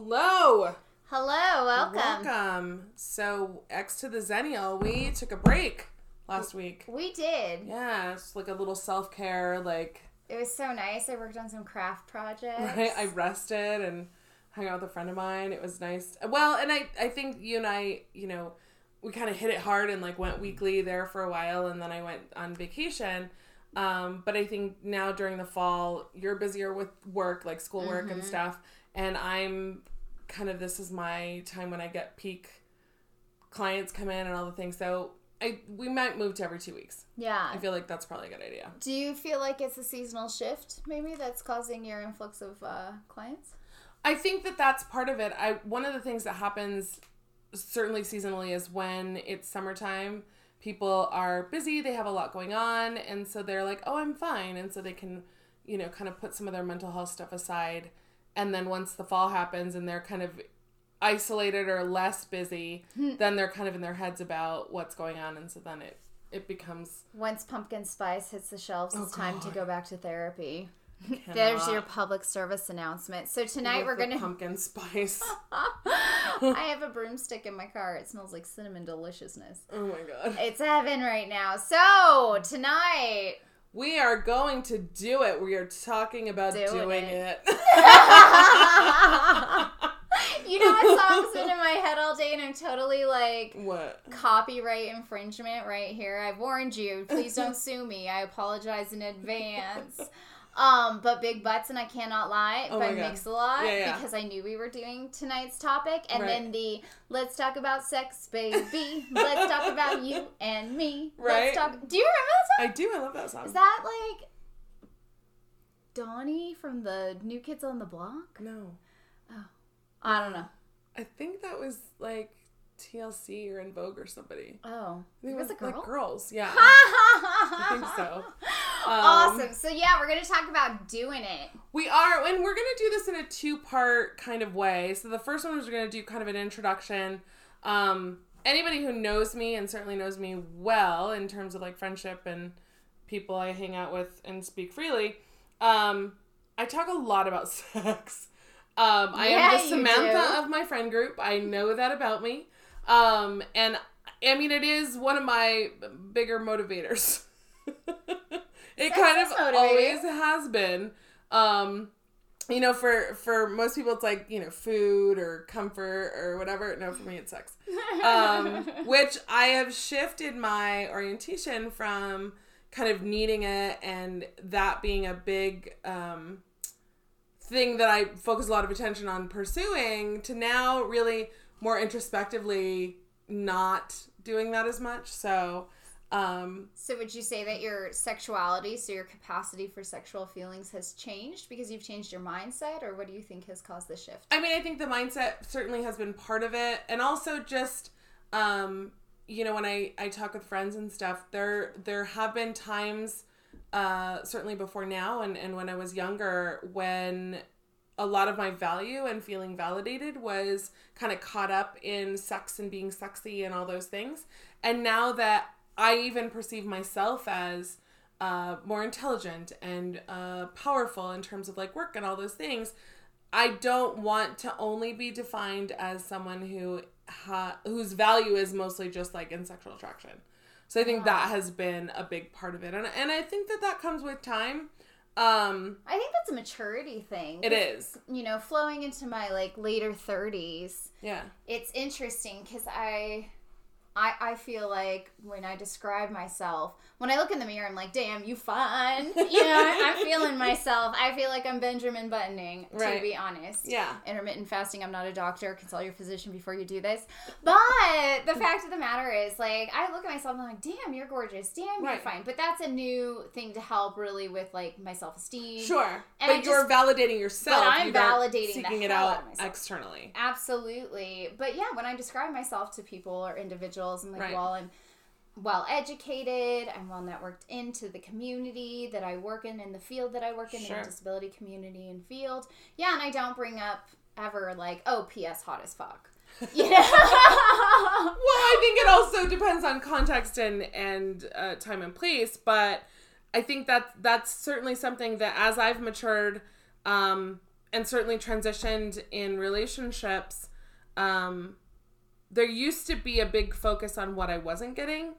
Hello. Hello, welcome. Welcome. So, X to the Zennial, we took a break last week. We did. Yeah, it's like a little self care. Like, It was so nice. I worked on some craft projects. right? I rested and hung out with a friend of mine. It was nice. Well, and I, I think you and I, you know, we kind of hit it hard and like went weekly there for a while, and then I went on vacation. Um, but I think now during the fall, you're busier with work, like schoolwork and stuff, and I'm kind of this is my time when I get peak clients come in and all the things. So I we might move to every two weeks. yeah. I feel like that's probably a good idea. Do you feel like it's a seasonal shift maybe that's causing your influx of uh, clients? I think that that's part of it. I one of the things that happens certainly seasonally is when it's summertime. People are busy, they have a lot going on, and so they're like, "Oh, I'm fine," and so they can, you know, kind of put some of their mental health stuff aside. And then once the fall happens and they're kind of isolated or less busy, hmm. then they're kind of in their heads about what's going on, and so then it it becomes Once pumpkin spice hits the shelves, oh, it's time to go back to therapy. There's your public service announcement. So tonight with we're gonna. pumpkin spice. I have a broomstick in my car. It smells like cinnamon deliciousness. oh my god. It's heaven right now. So tonight We are going to do it. We are talking about Doing doing, it. it. you know what song's been in my head all day, and I'm totally like what? copyright infringement right here. I've warned you. Please don't sue me. I apologize in advance. Um, but Big Butts and I Cannot Lie Oh by. Mix-a-Lot Yeah, yeah. because I knew we were doing tonight's topic. And Right. then the Let's Talk About Sex, Baby. Let's talk about you and me. Right. Let's talk. Do you remember that song? I do. I love that song. Is that like Donnie from the New Kids on the Block? no, Oh. I don't know. I think that was like TLC or En Vogue or somebody. Oh, I think it was a girl. Like girls, yeah. I think so. Um, awesome. So yeah, we're gonna talk about doing it. We are, and we're gonna do this in a two-part kind of way. So the first one is we're gonna do kind of an introduction. Um, anybody who knows me and certainly knows me well in terms of like friendship and people I hang out with and speak freely, um, I talk a lot about sex. Um, I am the Samantha of my friend group. I know that about me. Um, and I mean, it is one of my bigger motivators. it Sex kind of motivating. always has been. Um, you know, for for most people, it's like you know, food or comfort or whatever. No, for me, it's sex. Um, which I have shifted my orientation from kind of needing it and that being a big um, thing that I focus a lot of attention on pursuing to now really more introspectively not doing that as much. So, um, so would you say that your sexuality, so your capacity for sexual feelings, has changed because you've changed your mindset, or what do you think has caused the shift? I mean, I think the mindset certainly has been part of it, and also just, um, you know, when I I talk with friends and stuff, there there have been times, uh, certainly before now, and and when I was younger, when a lot of my value and feeling validated was kind of caught up in sex and being sexy and all those things, and now that I even perceive myself as uh, more intelligent and uh, powerful in terms of like work and all those things. I don't want to only be defined as someone who ha- whose value is mostly just like in sexual attraction. So I think that has been a big part of it, and and I think that that comes with time. Um, I think that's a maturity thing. it is, You know, flowing into my like later thirties, yeah, it's interesting because I, I, I feel like when I describe myself, when I look in the mirror, I'm like, damn, you fun. You know, I'm feeling myself. I feel like I'm Benjamin Buttoning, to Right. be honest. yeah, Intermittent fasting, I'm not a doctor. Consult your physician before you do this. But the fact of the matter is, like, I look at myself and I'm like, damn, you're gorgeous. Damn, you're fine. But that's a new thing to help really with, like, my self esteem. sure. And I but you're validating yourself. But I'm you validating seeking it out out externally. Absolutely. But yeah, when I describe myself to people or individuals, I'm like, Right. well, I'm well educated, I'm well networked into the community that I work in, in the field that I work in, in Sure. the disability community and field. Yeah, and I don't bring up ever like, oh, P.S. hot as fuck. You know? Well, I think it also depends on context and and uh, time and place, but I think that that's certainly something that as I've matured, um, and certainly transitioned in relationships, um, there used to be a big focus on what I wasn't getting,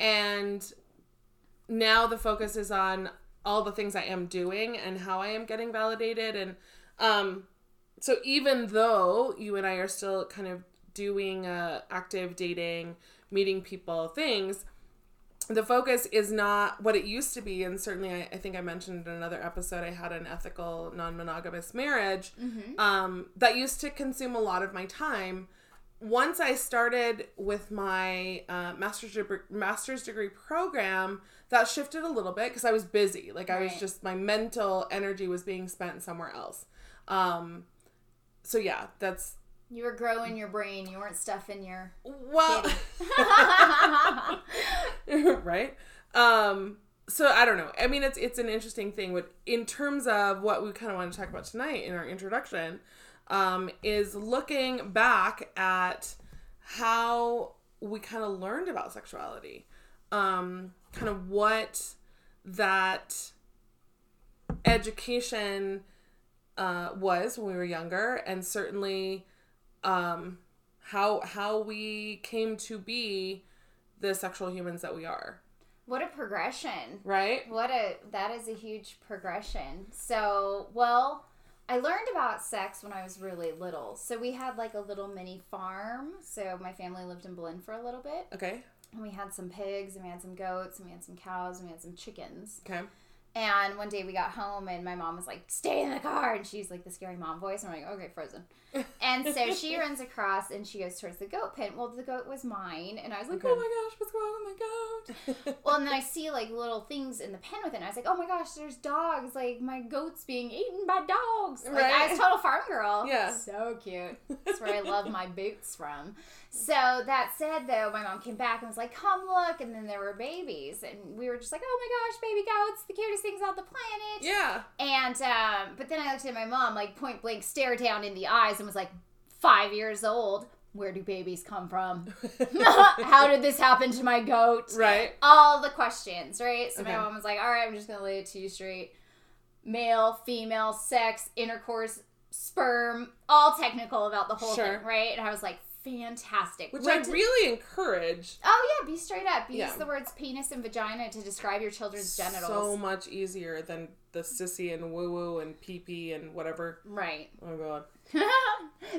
and now the focus is on all the things I am doing and how I am getting validated. And um, so even though you and I are still kind of doing uh, active dating, meeting people, things, the focus is not what it used to be. And certainly, I, I think I mentioned in another episode, I had an ethical, non monogamous marriage um, that used to consume a lot of my time. Once I started with my uh, master's degree, master's degree program, that shifted a little bit because I was busy. Like I was just my mental energy was being spent somewhere else. Um, so yeah, that's You were growing your brain. You weren't stuffing your. well, right? Um, so I don't know. I mean, it's it's an interesting thing. But in terms of what we kind of want to talk about tonight in our introduction, um, is looking back at how we kind of learned about sexuality, um, kind of what that education uh, was when we were younger, and certainly um, how how we came to be the sexual humans that we are. what a progression. Right? What a that is a huge progression. So, well, I learned about sex when I was really little. So we had like a little mini farm. So my family lived in Berlin for a little bit, Okay. and we had some pigs, and we had some goats, and we had some cows, and we had some chickens. Okay. And one day we got home, and my mom was like, "Stay in the car," and she's like the scary mom voice. And I'm like, "Okay, frozen." And so she runs across, and she goes towards the goat pen. Well, the goat was mine, and I was like, Okay. "Oh my gosh, what's wrong with my goat?" Well, and then I see like little things in the pen with it. And I was like, oh my gosh, there's dogs. Like my goat's being eaten by dogs. Like I Right. was total farm girl. Yeah. So cute. That's where I love my boots from. So that said, though, my mom came back and was like, come look. And then there were babies. And we were just like, oh my gosh, baby goats, the cutest things on the planet. yeah. And, um, but then I looked at my mom, like point blank, stare down in the eyes was like, five years old. Where do babies come from? How did this happen to my goat? right. all the questions, right? So Okay. my mom was like, "All right, I'm just gonna lay it to you straight: male, female, sex, intercourse, sperm, all technical about the whole Sure. thing, right?" And I was like, "Fantastic!" Which Went I to- really encourage. oh yeah, be straight up. Use Yeah. the words penis and vagina to describe your children's genitals. So much easier than the sissy and woo woo and pee pee and whatever. right. Oh god.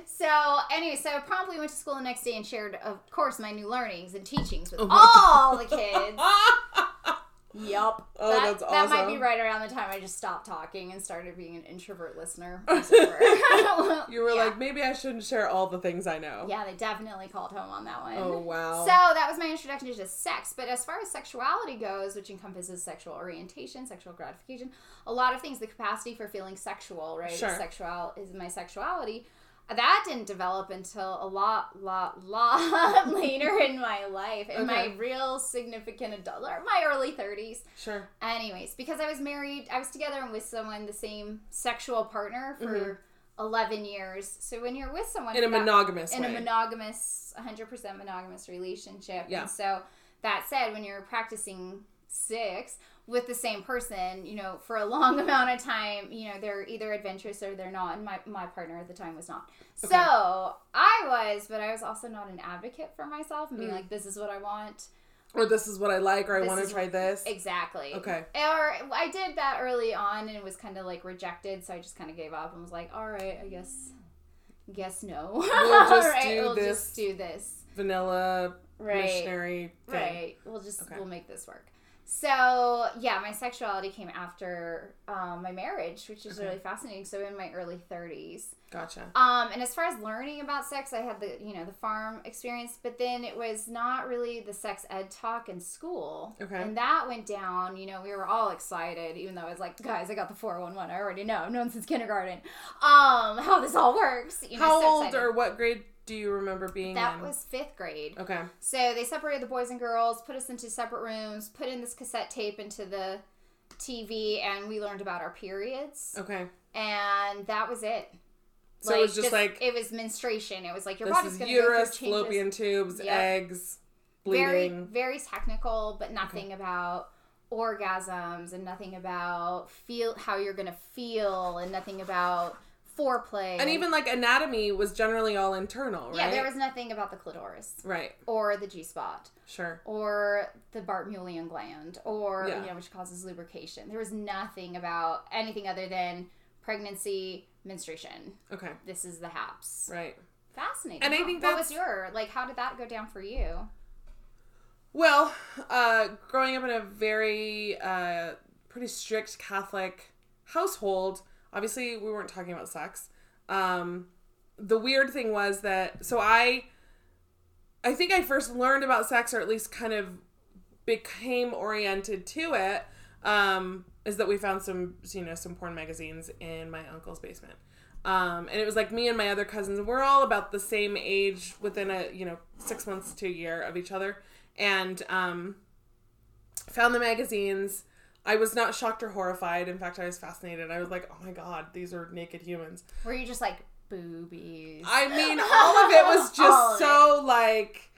so anyway, so I promptly went to school the next day and shared, of course, my new learnings and teachings with Oh all the kids. Yup. Oh, that, that's That might be right around the time I just stopped talking and started being an introvert listener. you were Yeah. like, maybe I shouldn't share all the things I know. yeah, they definitely called home on that one. Oh wow. So that was my introduction to sex. But as far as sexuality goes, which encompasses sexual orientation, sexual gratification, a lot of things, the capacity for feeling sexual, right? Sure. Sexual is my sexuality. That didn't develop until a lot, lot, lot later in my life, in my real significant adult, or my early thirties. sure. Anyways, because I was married, I was together and with someone, the same sexual partner for Mhm. 11 years. So when you're with someone In a that- monogamous in way. a monogamous 100% monogamous relationship Yeah. and so that said when you're practicing sex with the same person you know for a long amount of time you know they're either adventurous or they're not and my, my partner at the time was not Okay. so i was but i was also not an advocate for myself and being Mm. like this is what i want or this is what I like, or I want to try this. exactly Okay. or i did that early on and it was kind of like rejected so i just kind of gave up and was like all right i guess guess no We'll just Right, do we'll this just do this Vanilla right missionary thing. Right. We'll just Okay. we'll make this work. So yeah, my sexuality came after um, my marriage, which is Okay. really fascinating. So in my early thirties. Gotcha. Um, and as far as learning about sex, I had the you know the farm experience, but then it was not really the sex ed talk in school. Okay. And that went down. You know, we were all excited, even though I was like, guys, I got the four one one. I already know. I've known since kindergarten. Um, how this all works. You know, How so old or what grade do you remember being that in? was fifth grade. okay. So they separated the boys and girls, put us into separate rooms, put in this cassette tape into the TV, and we learned about our periods. Okay. And that was it. So it was just, like it was menstruation. It was like your body's going to uterus, go fallopian tubes, Yep. eggs, Very, bleeding. very technical, but nothing about orgasms and nothing about feel how you're going to feel and nothing about foreplay. And even like anatomy was generally all internal, right? yeah, there was nothing about the clitoris right. or the G spot Sure. or the Bartholin gland or Yeah. you know which causes lubrication. There was nothing about anything other than pregnancy, menstruation. Okay. This is the haps. Right. Fascinating. And I think what was your like? How did that go down for you? Well, uh, growing up in a very uh, pretty strict Catholic household, obviously we weren't talking about sex. Um, the weird thing was that so I, I think I first learned about sex, or at least kind of became oriented to it. Um, is that we found some you know some porn magazines in my uncle's basement. Um, and it was like me and my other cousins. We're all about the same age, within a you know six months to a year of each other, and um, found the magazines. I was not shocked or horrified. In fact, I was fascinated. I was like, "Oh my god, these are naked humans." Were you just like boobies? I mean, all of it was just so like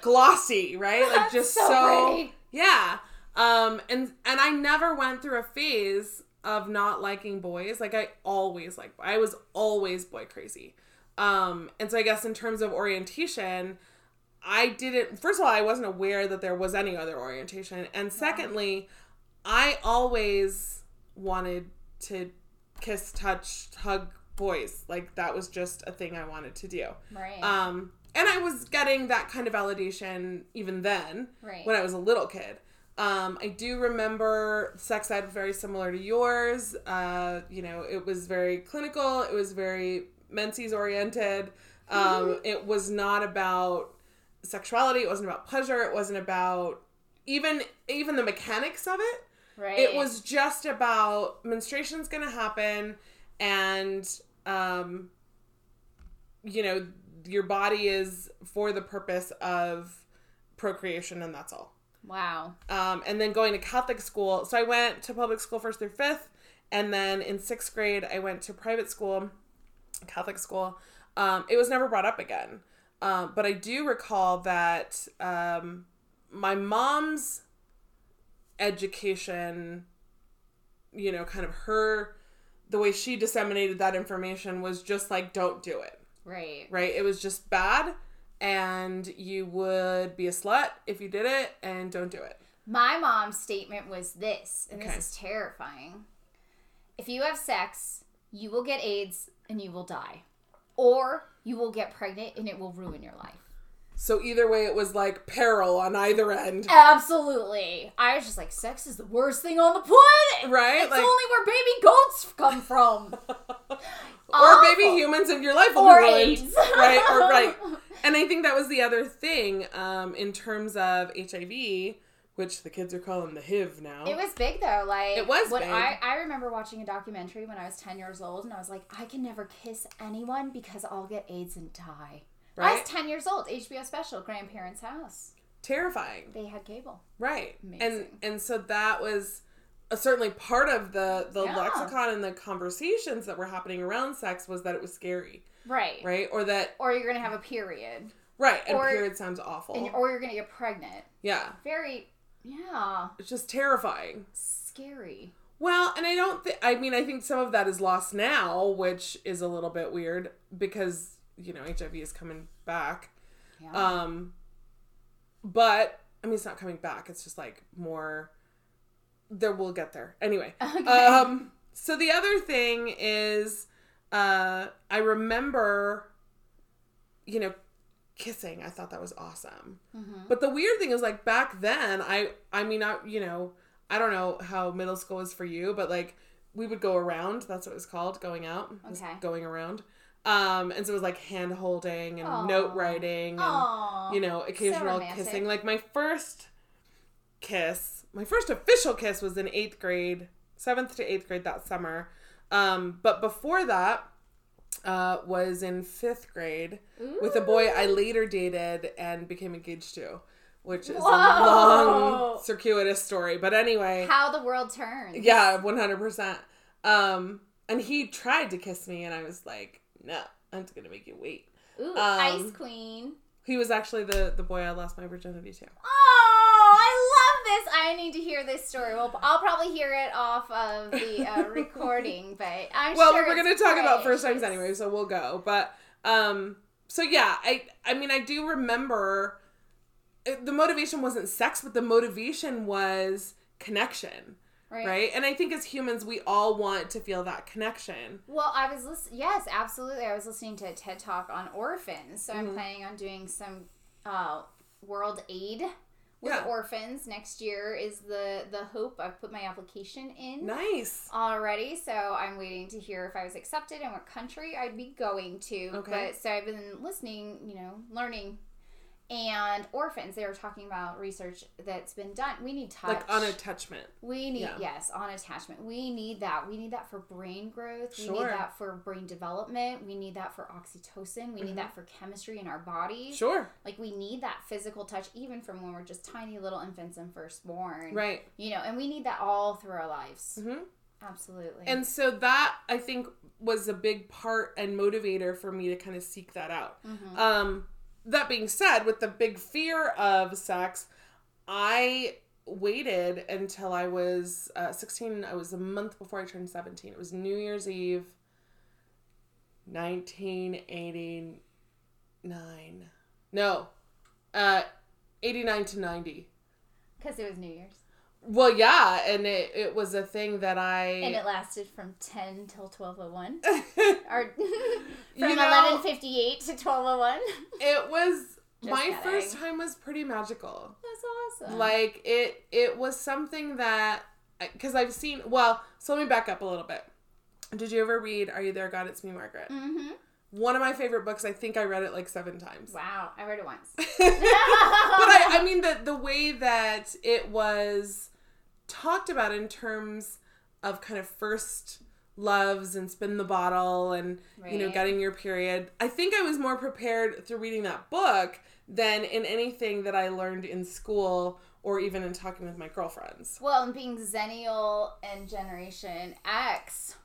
glossy, right? Like just So so, yeah. Um, and and I never went through a phase of not liking boys. Like I always like I was always boy crazy. Um, and so I guess in terms of orientation, I didn't. First of all, I wasn't aware that there was any other orientation, and secondly, I always wanted to kiss, touch, hug boys. Like that was just a thing I wanted to do. right. Um, and I was getting that kind of validation even then right. when I was a little kid. Um, I do remember sex ed very similar to yours. Uh, you know, it was very clinical. It was very menses oriented. Um, it was not about sexuality. It wasn't about pleasure. It wasn't about even even the mechanics of it. Right. It was just about menstruation's going to happen, and um, you know, your body is for the purpose of procreation, and that's all wow. um, and then going to Catholic school. So I went to public school first through fifth, and then in sixth grade I went to private school, Catholic school. Um, it was never brought up again, um, but I do recall that um, my mom's education, you know, kind of her, the way she disseminated that information was just like, don't do it Right. right? It was just bad, and you would be a slut if you did it, and don't do it. My mom's statement was this, and Okay. this is terrifying. If you have sex, you will get AIDS and you will die. Or you will get pregnant and it will ruin your life. So either way, it was like peril on either end, Absolutely. I was just like, sex is the worst thing on the planet. right? It's like, only where baby goats come from. or baby humans in your life will Or be ruined, AIDS. right? Or right. And I think that was the other thing um, in terms of HIV, which the kids are calling the HIV now. It was big though. Like It was when big. I I remember watching a documentary when I was ten years old, and I was like, I can never kiss anyone because I'll get AIDS and die. I was ten years old. HBO special, grandparents' house. Terrifying. They had cable. Right. And Amazing. and so that was uh, certainly part of the the Yeah. lexicon and the conversations that were happening around sex was that it was scary, Right. right? Or that Or you're gonna have a period, right, and Or- period sounds awful. and or you're gonna get pregnant. yeah. Very, yeah, It's just terrifying. scary. Well, and I don't think I mean I think some of that is lost now, which is a little bit weird because, you know, HIV is coming back. Yeah. Um but I mean it's not coming back. It's just like more there we'll get there. Anyway. okay. Um, so the other thing is, uh, I remember, you know, kissing. I thought that was awesome. Mhm. But the weird thing is, like back then, I, I mean, I, you know, I don't know how middle school is for you, but like we would go around. That's what it was called, going out. Okay. Going around. Um, and so it was like hand holding and Aw. note writing and Aw. you know, occasional romantic. kissing. Like my first kiss, my first official kiss was in eighth grade, seventh to eighth grade that summer. Um, but before that, uh, was in fifth grade with a boy I later dated and became engaged to, which is a long, circuitous story. But anyway, How the world turns. yeah, one hundred percent. Um, and he tried to kiss me, and I was like, "No, I'm just gonna make you wait." Ooh, Um, Ice Queen. He was actually the the boy I lost my virginity to. Oh, I love this. I need to hear this story. Well, I'll probably hear it off of the uh, recording, but I'm sure. well, sure we're gonna talk about first times anyway, so we'll go. But um, so yeah, I I mean I do remember it, the motivation wasn't sex, but the motivation was connection, Right. right? And I think as humans, we all want to feel that connection. Well, I was listening. Yes, absolutely. I was listening to a TED talk on orphans, so Mm-hmm. I'm planning on doing some uh, world aid with Yeah. orphans next year. Is the the hope? I've put my application in Nice. already, so I'm waiting to hear if I was accepted and what country I'd be going to. Okay. But so I've been listening, you know, learning. And orphans, they were talking about research that's been done. We need touch. Like on attachment. We need Yeah. yes, on attachment. We need that. We need that for brain growth. We Sure. need that for brain development. We need that for oxytocin. We Mhm. need that for chemistry in our bodies. Sure. Like we need that physical touch even from when we're just tiny little infants and first born. Right. You know, and we need that all through our lives. hmm Absolutely. And so that I think was a big part and motivator for me to kind of seek that out. Mhm. Um, that being said, with the big fear of sex, I waited until I was uh, 16. I was a month before I turned 17. It was New Year's Eve, 1989. No, uh, 89 to 90. Because it was New Year's. Well, yeah, and it, it was a thing that I. And it lasted from 10 till 1201. Or from 1158 to 1201. it was Just my kidding. first time was pretty magical. That's awesome. Like it it was something that because I've seen well, so let me back up a little bit. Did you ever read Are You There God It's Me Margaret? mm-hmm. One of my favorite books. I think I read it like 7 times. Wow, I read it once. but I, I mean the the way that it was talked about in terms of kind of first loves and spin the bottle and you know getting your period. I think I was more prepared through reading that book than in anything that I learned in school or even in talking with my girlfriends. Well, and being Zennial and Generation X,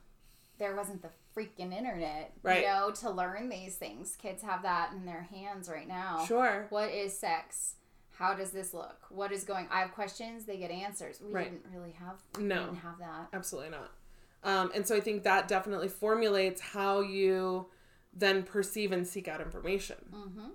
there wasn't the freaking internet, Right. you know, to learn these things. Kids have that in their hands right now. Sure. What is sex? How does this look? What is going? I have questions. They get answers. We Right. didn't really have. No. didn't have that. Absolutely not. Um, and so I think that definitely formulates how you then perceive and seek out information. Mm-hmm.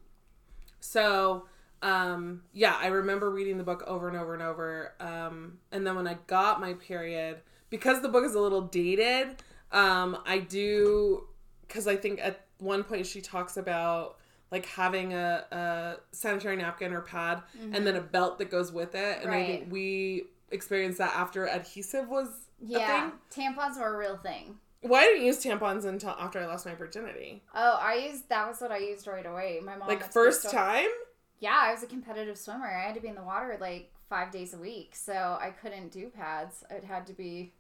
So, um, yeah, I remember reading the book over and over and over. Um, and then when I got my period, because the book is a little dated, um, I do, because I think at one point she talks about like having a, a sanitary napkin or pad and then a mm-hmm. belt that goes with it. And I think we experienced that after adhesive was Yeah, a thing. tampons were a real thing. Well, I didn't use tampons until after I lost my virginity. Oh, I used that was what I used right away. My mom like went to first time? Yeah, I was a competitive swimmer. I had to be in the water like five days a week, so I couldn't do pads. It had to be.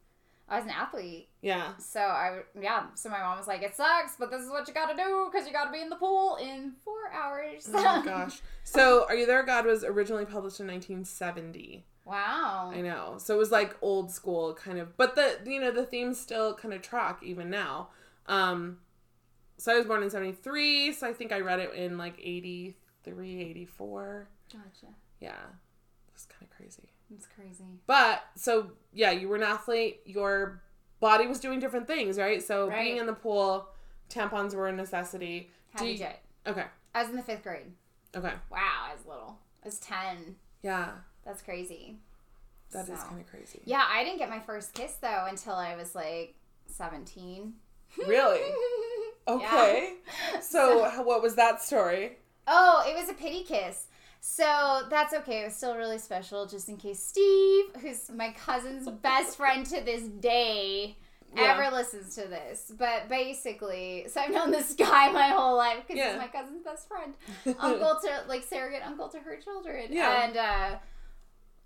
I was an athlete, Yeah. so I yeah. So my mom was like, "It sucks, but this is what you got to do because you got to be in the pool in four hours." Oh my gosh. So, Are You There, God was originally published in 1970. wow. I know. So it was like old school kind of, but the you know the themes still kind of track even now. Um, so I was born in 73, so I think I read it in like 83, 84. Gotcha. Yeah. It was kind of crazy. It's crazy. But so yeah, you were an athlete. Your body was doing different things, right? So Right. being in the pool, tampons were a necessity. How did you-? Okay. I was in the fifth grade. Okay. Wow, I was little. I was ten. Yeah, That's crazy. that is So. kind of crazy. Yeah, I didn't get my first kiss though until I was like seventeen. Really? Yeah. Okay. So what was that story? Oh, it was a pity kiss. So that's okay. It was still really special, just in case Steve, who's my cousin's best friend to this day, Yeah. ever listens to this. But basically, so I've known this guy my whole life because Yeah. he's my cousin's best friend, uncle to like surrogate uncle to her children. Yeah. And uh,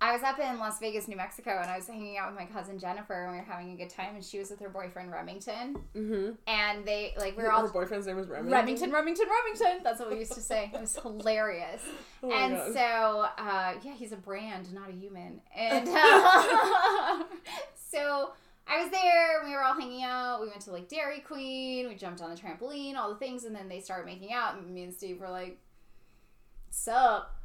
I was up in Las Vegas, New Mexico, and I was hanging out with my cousin Jennifer, and we were having a good time. And she was with her boyfriend Remington, mm-hmm. and they like we Her were all boyfriend's name was Remington. Remington, Remington, Remington. That's what we used to say. It was hilarious. Oh and God. so, uh, yeah, he's a brand, not a human. And uh, so I was there. We were all hanging out. We went to like Dairy Queen. We jumped on the trampoline, all the things. And then they started making out. And me and Steve were like, Sup?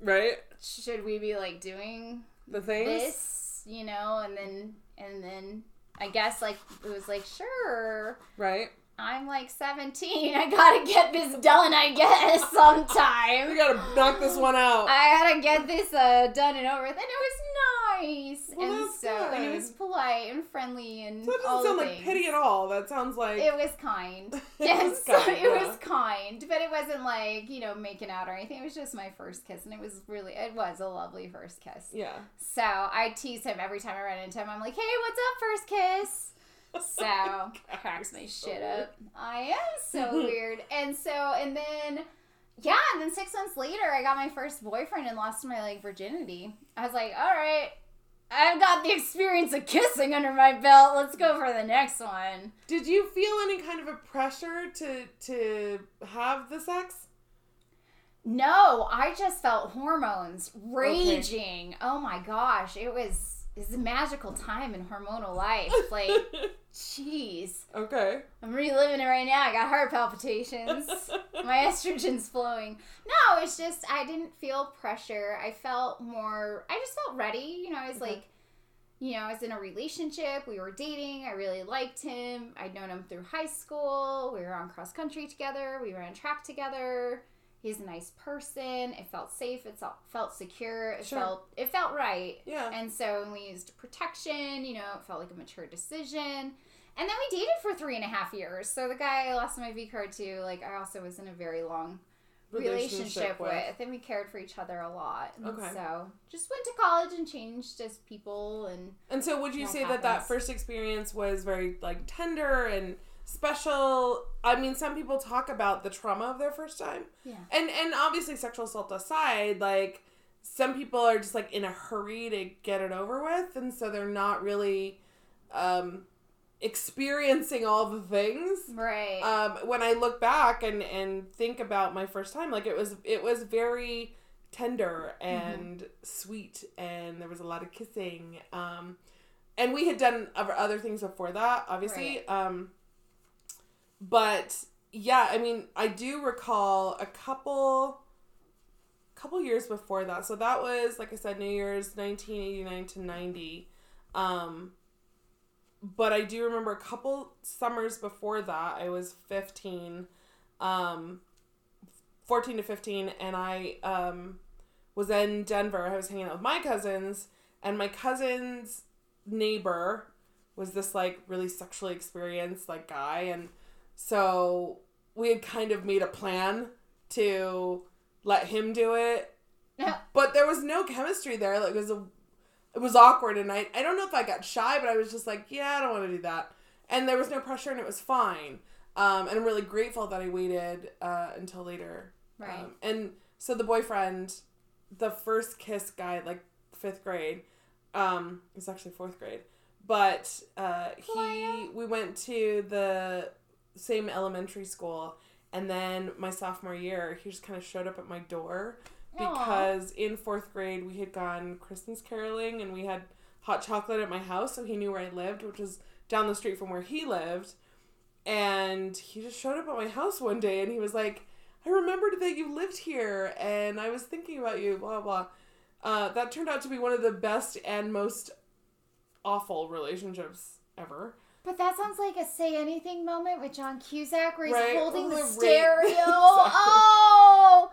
Right? Should we be like doing the things. this, you know, and then and then I guess like it was like sure. Right. I'm like 17. I gotta get this done, I guess, sometime. We gotta knock this one out. I gotta get this uh, done and over with. And it was nice. Well, and so, and it was polite and friendly and so that doesn't sound like pity at all. That sounds like It was kind. It yes, was kind, it yeah. was kind, but it wasn't like you know making out or anything. It was just my first kiss, and it was really it was a lovely first kiss. yeah. So I tease him every time I run into him. I'm like, "Hey, what's up, first kiss?" So cracks my so shit weird. up. I am so weird, and so and then yeah, and then six months later, I got my first boyfriend and lost my like virginity. I was like, "All right." I've got the experience of kissing under my belt. Let's go for the next one. Did you feel any kind of a pressure to to have the sex? No, I just felt hormones raging. Oh my gosh, it was it was a magical time in hormonal life. Like, jeez, okay. I'm reliving it right now. I got heart palpitations. my estrogen's flowing. No, it's just I didn't feel pressure. I felt more. I just felt ready. You know, I was Okay. like, you know, I was in a relationship. We were dating. I really liked him. I'd known him through high school. We were on cross country together. We ran track together. He's a nice person. It felt safe. It felt felt secure. It Sure. felt it felt right. Yeah. And so we used protection, you know, it felt like a mature decision. And then we dated for three and a half years. So the guy I lost my V card to, like, I also was in a very long relationship, with. and we cared for each other a lot. And Okay. So just went to college and changed as people, and And so, would you say that that first experience was very like tender and special? I mean, some people talk about the trauma of their first time, yeah, and and obviously sexual assault aside, like some people are just like in a hurry to get it over with, and so they're not really um, experiencing all the things. right. Um, when I look back and and think about my first time, like it was it was very tender and sweet, and there was a lot of kissing. Um, and we had done other other things before that, obviously. Um, but yeah, I mean, I do recall a couple couple years before that. So that was like I said, New Year's nineteen eighty nine to ninety. Um, but I do remember a couple summers before that. I was fifteen, um, fourteen to fifteen, and I um was in Denver. I was hanging out with my cousins, and my cousin's neighbor was this like really sexually experienced like guy, and so we had kind of made a plan to let him do it, but there was no chemistry there. Like it was a, it was awkward, and I I don't know if I got shy, but I was just like, yeah, I don't want to do that, and there was no pressure, and it was fine. Um, and I'm really grateful that I waited uh, until later. Right. Um, and so the boyfriend, the first kiss guy, like fifth grade, um, it's actually fourth grade, but uh, he we went to the same elementary school, and then my sophomore year, he just kind of showed up at my door because in fourth grade we had gone Christmas caroling and we had hot chocolate at my house, so he knew where I lived, which was down the street from where he lived. And he just showed up at my house one day and he was like, I remembered that you lived here and I was thinking about you, blah, blah. Uh, that turned out to be one of the best and most awful relationships ever. But that sounds like a say anything moment with John Cusack where he's Right, holding the the stereo. Exactly. Oh,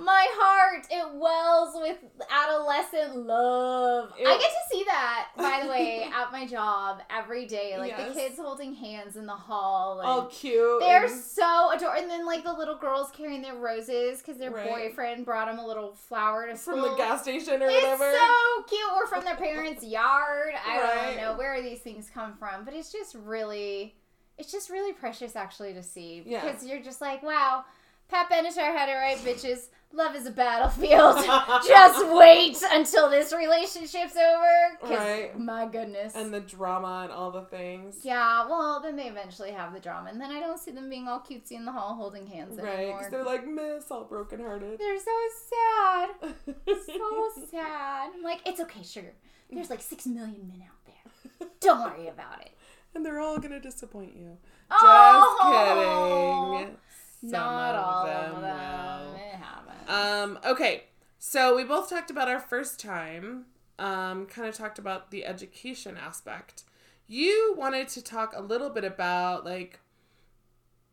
my heart, it wells with adolescent love. I get to see that, by the way, at my job every day. Like Yes. the kids holding hands in the hall. All oh, cute. They're and- so adorable. And then, like, the little girls carrying their roses because their Right. boyfriend brought them a little flower to from school. the gas station or It's whatever. so cute. Or from their parents' yard. I Right. don't know where these things come from, but it's just really, it's just really precious actually to see Yeah. because you're just like, wow, Pat Benatar had it right, bitches. Love is a battlefield. just wait until this relationship's over. 'cause, Right. My goodness. and the drama and all the things. yeah, well, then they eventually have the drama, and then I don't see them being all cutesy in the hall holding hands Right, anymore. because they're like, miss, all brokenhearted. They're so sad. so sad. I'm like, it's okay, sugar. There's like six million men out there. Don't worry about it. and they're all gonna disappoint you. Oh, Just kidding. Some Not all them of them. will. It happens. Um, okay, so we both talked about our first time. um, kind of talked about the education aspect. You wanted to talk a little bit about like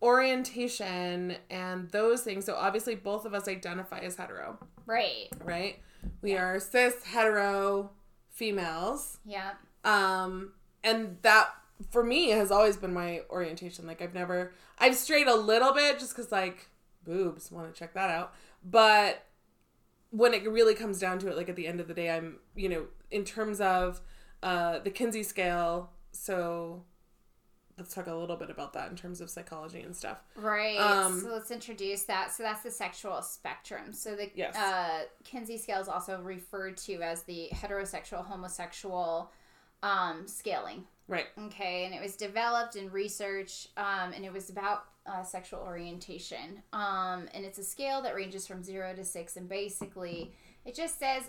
orientation and those things. So obviously, both of us identify as hetero, Right. right? We are cis hetero females. Yeah. Um, and that for me has always been my orientation. Like I've never, I've strayed a little bit just because like boobs, want to check that out. But when it really comes down to it, like at the end of the day, I'm, you know, in terms of uh, the Kinsey scale. So let's talk a little bit about that in terms of psychology and stuff. Right. Um, so let's introduce that. So that's the sexual spectrum. So the Yes. uh, Kinsey scale is also referred to as the heterosexual homosexual um, scaling. Right. Okay, and it was developed in research, um, and it was about uh, sexual orientation. Um, and it's a scale that ranges from zero to six, and basically, it just says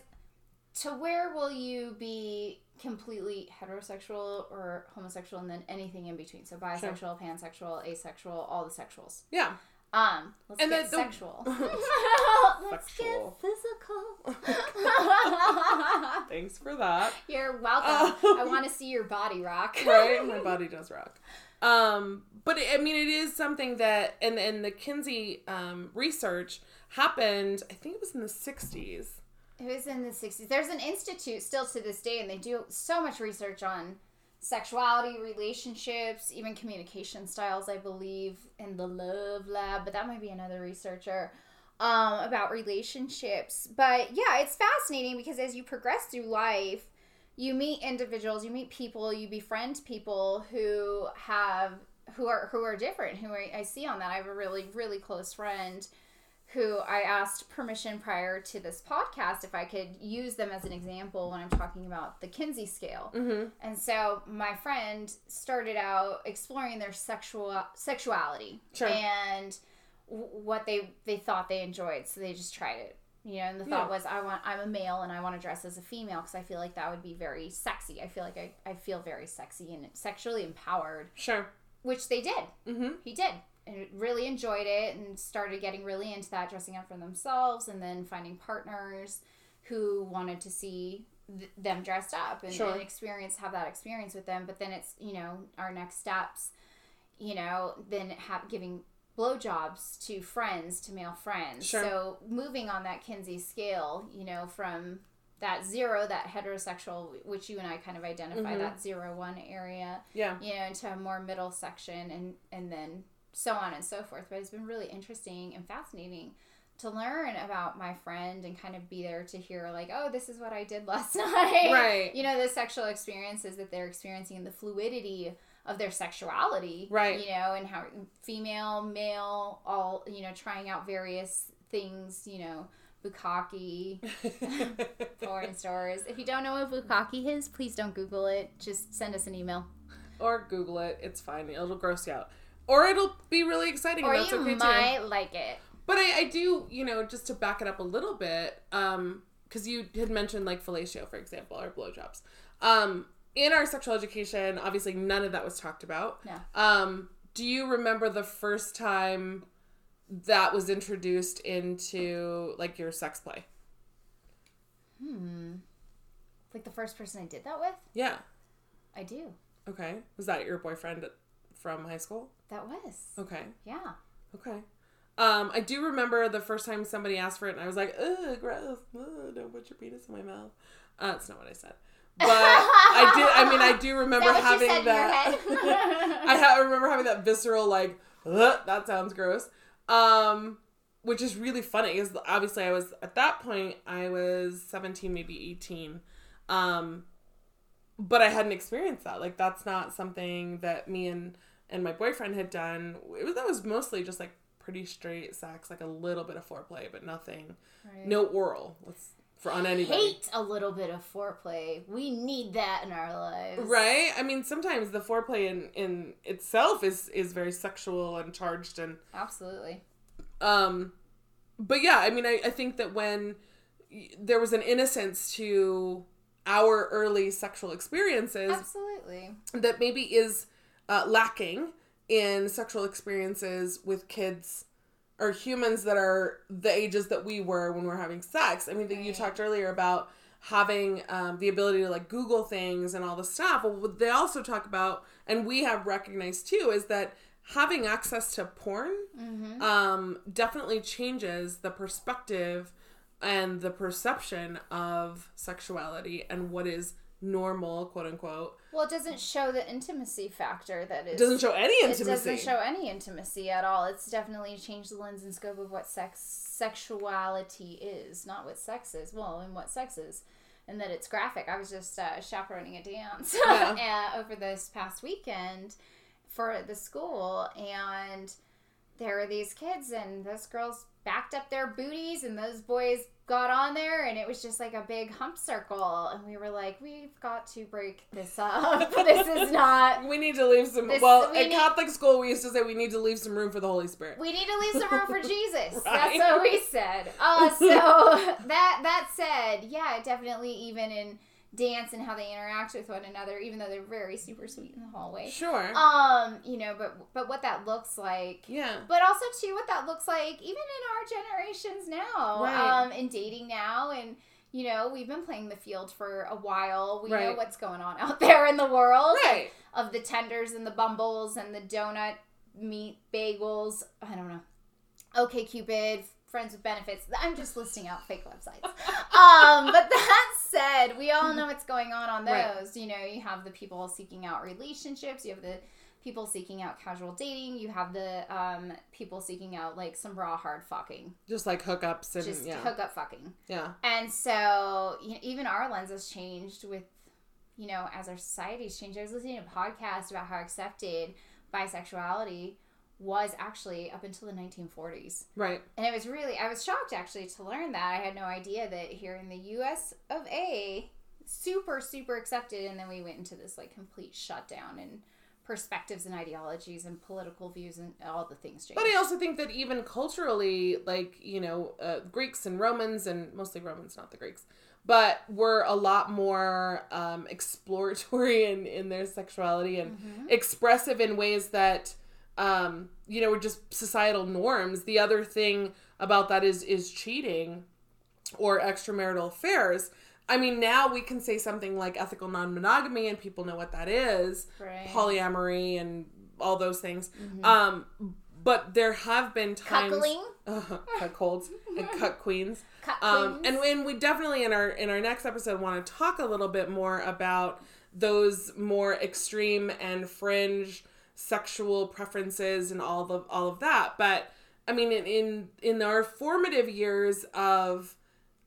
to where will you be completely heterosexual or homosexual, and then anything in between. So bisexual, pansexual, asexual, all the sexuals. Yeah. Um, let's And get the- the- sexual. let's Sexual. get physical. Thanks for that. You're welcome. I want to see your body rock. right my body does rock um but it, i mean it is something that and and the kinsey um research happened i think it was in the 60s It was in the 60s. There's an institute still to this day, and they do so much research on sexuality, relationships, even communication styles, I believe, in the Love Lab, but that might be another researcher um, about relationships. But yeah, it's fascinating because as you progress through life, you meet individuals, you meet people, you befriend people who have who are who are different. Who I, I see on that. I have a really really close friend who I asked permission prior to this podcast if I could use them as an example when I'm talking about the Kinsey scale. mm-hmm And so my friend started out exploring their sexual sexuality Sure. and w- what they they thought they enjoyed. So they just tried it. You know, and the thought Yeah. was, I want, I'm a male and I want to dress as a female because I feel like that would be very sexy. I feel like I, I feel very sexy and sexually empowered, sure which they did mm-hmm he did really enjoyed it and started getting really into that dressing up for themselves and then finding partners who wanted to see th- them dressed up and, Sure. and experience have that experience with them but then it's you know our next steps you know then have giving blowjobs to friends to male friends Sure. so moving on that kinsey scale you know from that zero that heterosexual which you and i kind of identify Mhm. that zero one area yeah you know, into a more middle section and and then so on and so forth. But it's been really interesting and fascinating to learn about my friend and kind of be there to hear like, oh, this is what I did last night. Right. You know, the sexual experiences that they're experiencing and the fluidity of their sexuality. Right. You know, and how female, male, all, you know, trying out various things, you know, bukkake, porn stores. If you don't know what bukkake is, please don't Google it. Just send us an email. or google it it's fine it'll gross you out or it'll be really exciting or and that's you okay too might like it. But I, I do, you know, just to back it up a little bit, um, because you had mentioned like fellatio, for example, or blowjobs. Um, in our sexual education, obviously none of that was talked about. No. Um, do you remember the first time that was introduced into like your sex play? Hmm. Like the first person I did that with? Yeah. I do. Okay. Was that your boyfriend from high school? That was. Okay. Yeah. Okay. Um, I do remember the first time somebody asked for it, and I was like, "Ugh, gross! Ugh, don't put your penis in my mouth." Uh, that's not what I said, but I did. I mean, I do remember that having that. in your head? I, ha- I remember having that visceral like, "Ugh, that sounds gross. Um, which is really funny because obviously I was at that point I was seventeen, maybe eighteen. Um, but I hadn't experienced that. Like that's not something that me and and my boyfriend had done. It was that was mostly just like pretty straight sex, like a little bit of foreplay, but nothing, Right. no oral. Let's for on anybody. Hate a little bit of foreplay. We need that in our lives. Right? I mean, sometimes the foreplay in in itself is is very sexual and charged and Absolutely. um but yeah, I mean, I, I think that when there was an innocence to our early sexual experiences Absolutely. that maybe is uh, lacking in sexual experiences with kids or humans that are the ages that we were when we're having sex. I mean, that you talked earlier about having um, the ability to like Google things and all the stuff. Well, what they also talk about, and we have recognized too, is that having access to porn Mm-hmm. um, definitely changes the perspective and the perception of sexuality and what is normal, quote unquote. Well, it doesn't show the intimacy factor that is. It doesn't show any intimacy. It doesn't show any intimacy at all. It's definitely changed the lens and scope of what sex sexuality is, not what sex is. Well, and what sex is, and that it's graphic. I was just uh, chaperoning a dance Yeah. uh, over this past weekend for the school, and there were these kids, and those girls backed up their booties, and those boys got on there, and it was just like a big hump circle, and we were like, we've got to break this up. this is not. we need to leave some. This- well, we at need- Catholic school, we used to say we need to leave some room for the Holy Spirit. We need to leave some room for Jesus. Right. That's what we said. Uh, so that that said, yeah, definitely even in dance and how they interact with one another, even though they're very super sweet in the hallway. Sure. Um, you know, but but what that looks like. yeah. But also too what that looks like even in our generations now. Right. Um, in dating now and you know, we've been playing the field for a while. We know what's going on out there in the world Right. of the tenders and the bumbles and the donut meat bagels. I don't know. Okay, Cupid, friends with benefits. I'm just listing out fake websites. um, but that said, we all know what's going on on those. Right. You know, you have the people seeking out relationships. You have the people seeking out casual dating. You have the um, people seeking out like some raw hard fucking, Just like hookups and just yeah. hookup fucking. yeah. And so you know, even our lens has changed with, you know, as our society's changed. I was listening to a podcast about how accepted bisexuality was actually up until the 1940s. Right. And it was really, I was shocked actually to learn that. I had no idea that here in the US of A, super, super accepted. And then we went into this like complete shutdown and perspectives and ideologies and political views and all the things changed. But I also think that even culturally, like, you know, uh, Greeks and Romans, and mostly Romans, not the Greeks, but were a lot more um, exploratory in, in their sexuality and expressive in ways that, um, you know, just societal norms. The other thing about that is is cheating or extramarital affairs. I mean, now we can say something like ethical non monogamy, and people know what that is Right. polyamory and all those things. Um, but there have been times Cuckling, uh, cuckolds and cuckqueans. cut Um, queens. and when we definitely in our in our next episode want to talk a little bit more about those more extreme and fringe sexual preferences and all of all of that. But I mean, in in, in our formative years of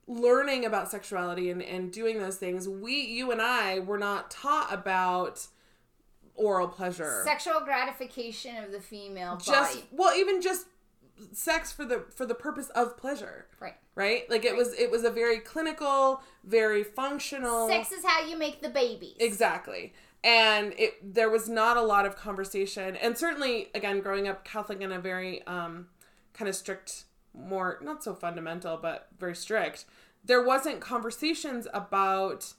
learning about sexuality and, and doing those things, we you and I were not taught about oral pleasure. sexual gratification of the female just body. well, even just sex for the for the purpose of pleasure Right. Right? Like it was it was a very clinical very functional Sex is how you make the babies. exactly. And it there was not a lot of conversation. And certainly again growing up catholic in a very um kind of strict more not so fundamental but very strict there wasn't conversations about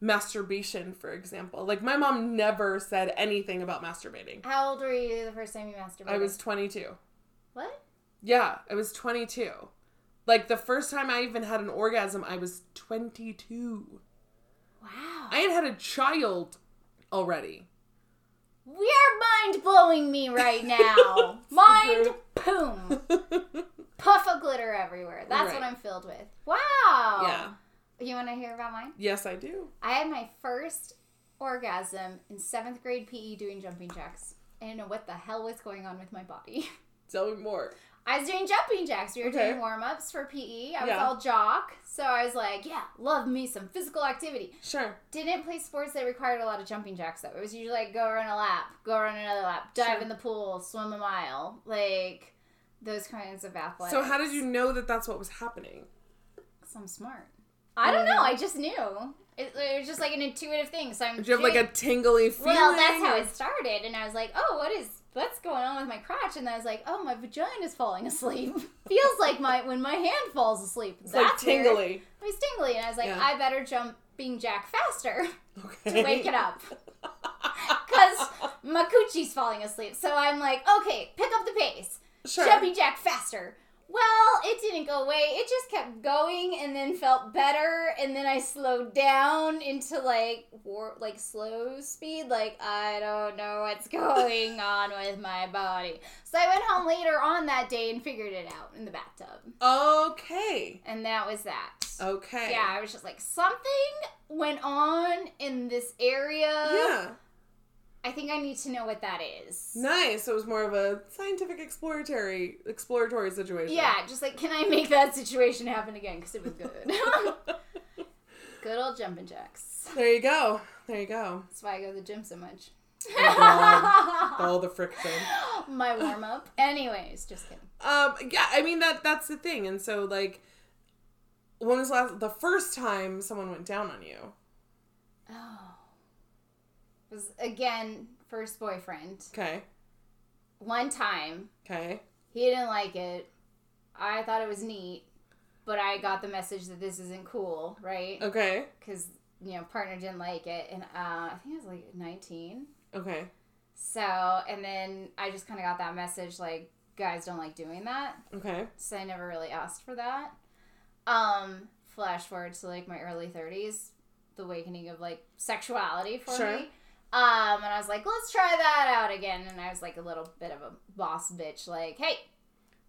masturbation for example. Like my mom never said anything about masturbating. How old were you the first time you masturbated? i was 22 what? yeah i was 22 like the first time i even had an orgasm i was 22 Wow. i had had a child already We are mind blowing me right now. mind boom. Puff of glitter everywhere. That's what I'm filled with. Wow. yeah You want to hear about mine? yes i do I had my first orgasm in seventh grade PE doing jumping jacks. I didn't know what the hell was going on with my body. tell me more I was doing jumping jacks. We were Okay. doing warm ups for PE. I was Yeah. all jock. So I was like, yeah, love me some physical activity. sure Didn't play sports that required a lot of jumping jacks though. It was usually like go run a lap, go run another lap, dive Sure. in the pool, swim a mile, like those kinds of athletics. so how did you know that that's what was happening Cause I'm smart. I don't know. Mm. I just knew. It, it was just like an intuitive thing. So I'm. did you have like a doing- tingly feeling Well, that's how it started, and I was like, "Oh, what is what's going on with my crotch?" And then I was like, "Oh, my vagina's falling asleep. Feels like my when my hand falls asleep. it's that's like tingly Weird. It was tingly, and I was like, Yeah. "I better jump being jack faster okay to wake it up." Because my coochie's falling asleep. So I'm like, okay, pick up the pace. sure Jumping jack faster. Well, it didn't go away. It just kept going and then felt better and then I slowed down into like war like slow speed like I don't know what's going on with my body. So I went home later on that day and figured it out in the bathtub. Okay. And that was that. Okay. Yeah, I was just like something went on in this area. Yeah. I think I need to know what that is. Nice. So it was more of a scientific exploratory exploratory situation. Yeah, just like, can I make that situation happen again? Because it was good. good old jumping jacks. there you go. There you go. That's why I go to the gym so much. Oh, All the friction. My warm up. Anyways, just kidding. Um, yeah, I mean that that's the thing, and so like, when was the last the first time someone went down on you? Oh. Was again first boyfriend. Okay, One time okay, he didn't like it. I thought it was neat, but I got the message that this isn't cool, right? okay, Because you know partner didn't like it, and uh, I think I was like nineteen. okay, So and then I just kind of got that message like guys don't like doing that. okay. so I never really asked for that. Um, flash forward to like my early thirties, the awakening of like sexuality for Sure. me. Um, and I was like, let's try that out again. And I was like a little bit of a boss bitch, like, hey,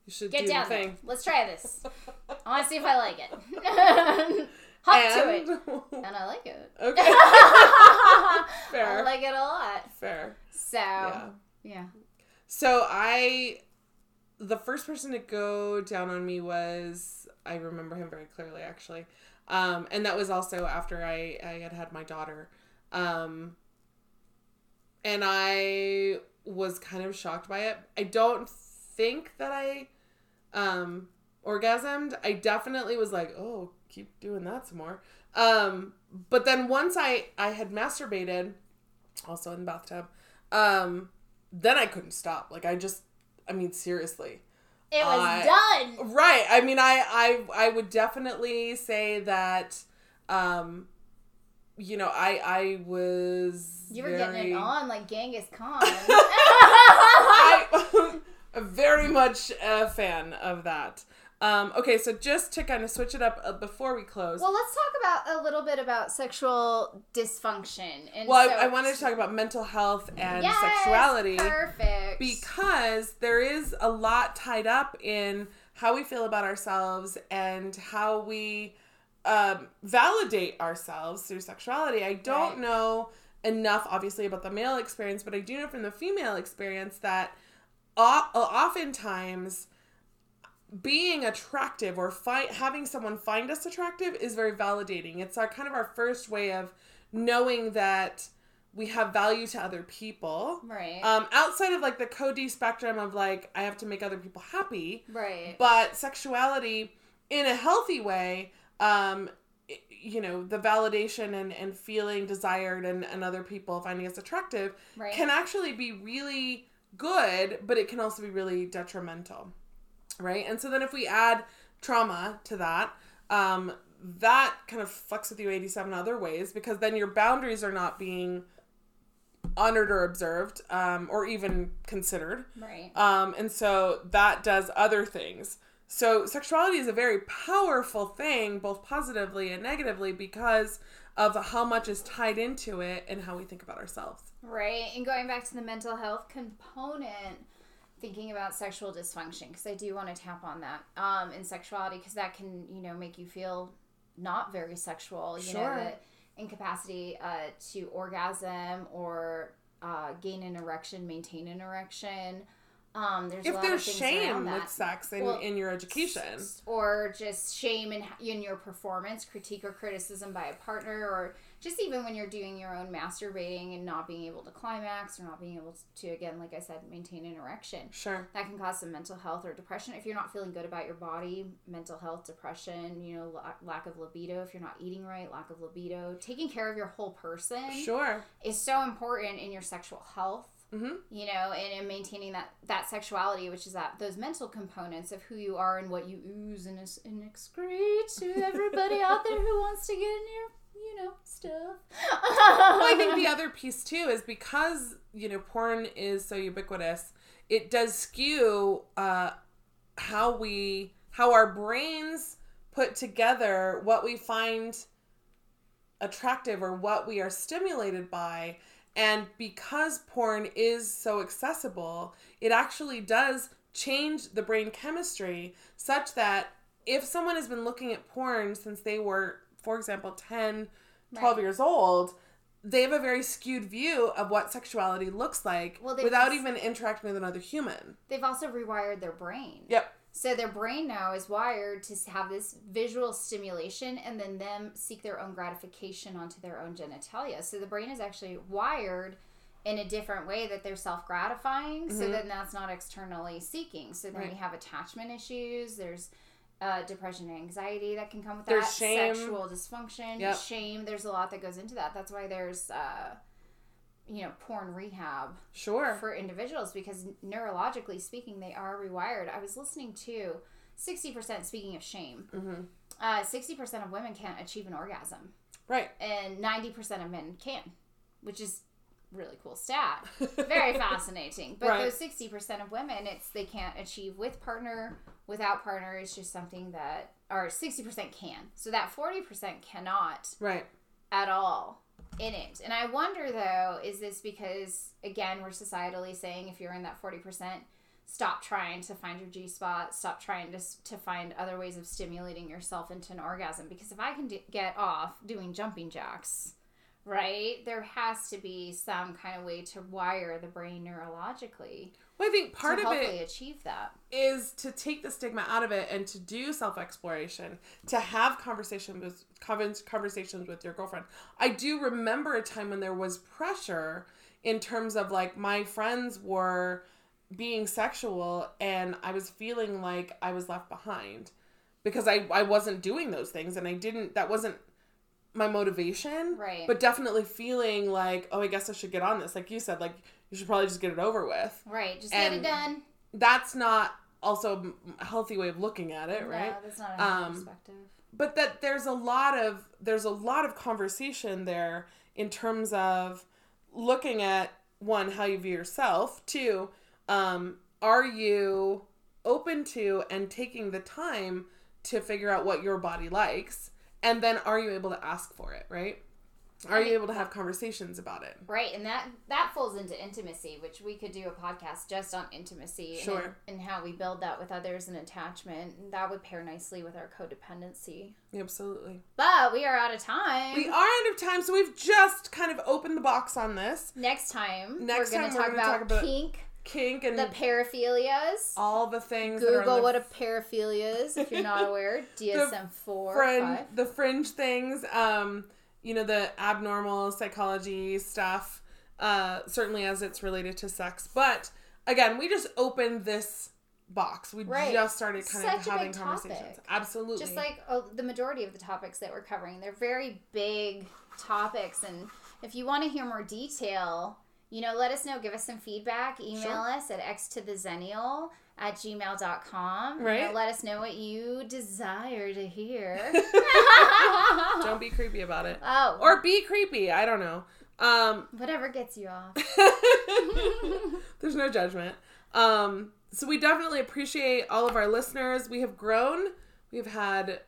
You should get do down the thing. Let's try this. I want to see if I like it. Hop to it, And and I like it. okay, fair. I like it a lot. fair. So Yeah. yeah, So I, the first person to go down on me was I remember him very clearly actually, um, and that was also after I I had had my daughter, um, and I was kind of shocked by it. I don't think that I, um, orgasmed. I definitely was like, oh, keep doing that some more. Um, but then once I I had masturbated, also in the bathtub, um, then I couldn't stop. Like I just, I mean, seriously. it was I- done. Right. I mean, I, I, I would definitely say that, um, you know, I, I was. You were getting it on like Genghis Khan. I, am very much a fan of that. Um, okay, so just to kind of switch it up uh, before we close. Well, let's talk about a little bit about sexual dysfunction. And Well, so- I, I wanted to talk about mental health and Yes, sexuality. Perfect. because there is a lot tied up in how we feel about ourselves and how we um, validate ourselves through sexuality. I don't Right. know enough, obviously, about the male experience, but I do know from the female experience that o- oftentimes being attractive or fi- having someone find us attractive is very validating. It's our kind of our first way of knowing that we have value to other people. right. Um, outside of like the Cody spectrum of like I have to make other people happy, right. but sexuality in a healthy way, um, you know, the validation and, and feeling desired and, and other people finding us attractive Right. can actually be really good, but it can also be really detrimental, right? And so then if we add trauma to that, um, that kind of fucks with you 87 other ways because then your boundaries are not being honored or observed um, or even considered. right. Um, and so that does other things. So sexuality is a very powerful thing, both positively and negatively, because of how much is tied into it and how we think about ourselves. Right. And going back to the mental health component, thinking about sexual dysfunction, because I do want to tap on that um, in sexuality, because that can, you know, make you feel not very sexual. You know, Sure. the incapacity uh, to orgasm or uh, gain an erection, maintain an erection. Um, there's a If lot there's shame that. with sex in, Well, in your education, or just shame in, in your performance, critique or criticism by a partner, or just even when you're doing your own masturbating and not being able to climax or not being able to, again, like I said, maintain an erection. sure. That can cause some mental health or depression. If you're not feeling good about your body, mental health, depression, you know, la- lack of libido, if you're not eating right, lack of libido, taking care of your whole person Sure. is so important in your sexual health Mm-hmm. you know and in maintaining that that sexuality which is that those mental components of who you are and what you ooze and, and excrete to everybody out there who wants to get in your you know stuff Well, I think the other piece too is because you know porn is so ubiquitous, it does skew uh, how we how our brains put together what we find attractive or what we are stimulated by and because porn is so accessible it actually does change the brain chemistry such that if someone has been looking at porn since they were for example 10 12 Right. years old they have a very skewed view of what sexuality looks like Well, without even interacting with another human They've also rewired their brain. yep So their brain now is wired to have this visual stimulation and then them seek their own gratification onto their own genitalia. So the brain is actually wired in a different way that they're self gratifying. So then that's not externally seeking. So then Mm-hmm. Right. we have attachment issues. There's uh, depression and anxiety that can come with There's that. shame. Sexual dysfunction, Yep. shame. There's a lot that goes into that. That's why there's, uh, you know, porn rehab sure for individuals because neurologically speaking, they are rewired. I was listening to 60%, speaking of shame, mm-hmm. uh, 60% of women can't achieve an orgasm, right and 90% of men can, which is really cool stat. Very fascinating. But Right. those 60% of women, it's they can't achieve with partner, without partner. It's just something that, or 60% can. So that 40% cannot right at all in it. And I wonder though, is this because again we're societally saying if you're in that forty percent, stop trying to find your G spot, stop trying to to find other ways of stimulating yourself into an orgasm. Because if I can d- get off doing jumping jacks, right, there has to be some kind of way to wire the brain neurologically well i think part to of it achieve that. is to take the stigma out of it and to do self exploration, to have conversations with conversations with your girlfriend. I do remember a time when there was pressure in terms of like my friends were being sexual and I was feeling like I was left behind because I I wasn't doing those things and I didn't that wasn't my motivation Right. but definitely feeling like oh I guess I should get on this like you said like you should probably just get it over with Right, just get it done. that's not also a healthy way of looking at it, right? No, that's not a Um, perspective. But that there's a lot of there's a lot of conversation there in terms of looking at one how you view yourself, two, um, are you open to and taking the time to figure out what your body likes, and then are you able to ask for it, right? Are you able to have conversations about it? Right, and that that falls into intimacy, which we could do a podcast just on intimacy Sure. and, and how we build that with others and attachment. And that would pair nicely with our codependency. Absolutely. But we are out of time. We are out of time, so we've just kind of opened the box on this. Next time, Next we're going time to we're talk, gonna about talk about kink, Kink and the paraphilias. all the things. Google on the what a paraphilia is if you're not aware. DSM four, fringe, five. the fringe things. Um, you know the abnormal psychology stuff. Uh, certainly as it's related to sex, but again, we just opened this box. We Right. just started kind of Such a having conversations. topic. Absolutely. just like oh, the majority of the topics that we're covering they're very big topics and if you want to hear more detail you know let us know give us some feedback email Sure. us at x to the zennial at gmail.com You Right. know, let us know what you desire to hear don't be creepy about it, oh or be creepy. I don't know. Um, whatever gets you off There's no judgment. Um, so we definitely appreciate all of our listeners. We have grown. We've had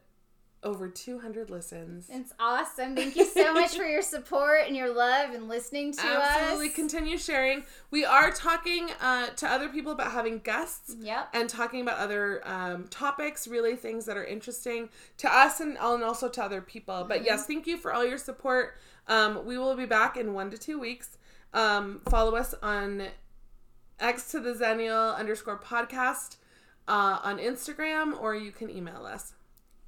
over 200 listens. it's awesome thank you so much for your support and your love and listening to Absolutely us Absolutely. continue sharing. We are talking uh, to other people about having guests yep and talking about other um, topics, really things that are interesting to us and, and also to other people. But yes, thank you for all your support. Um, we will be back in one to two weeks. Um, follow us on X to the Zennial underscore podcast uh, on Instagram, or you can email us.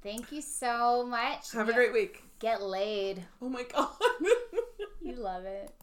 Thank you so much Have a great week. get laid Oh my God. you love it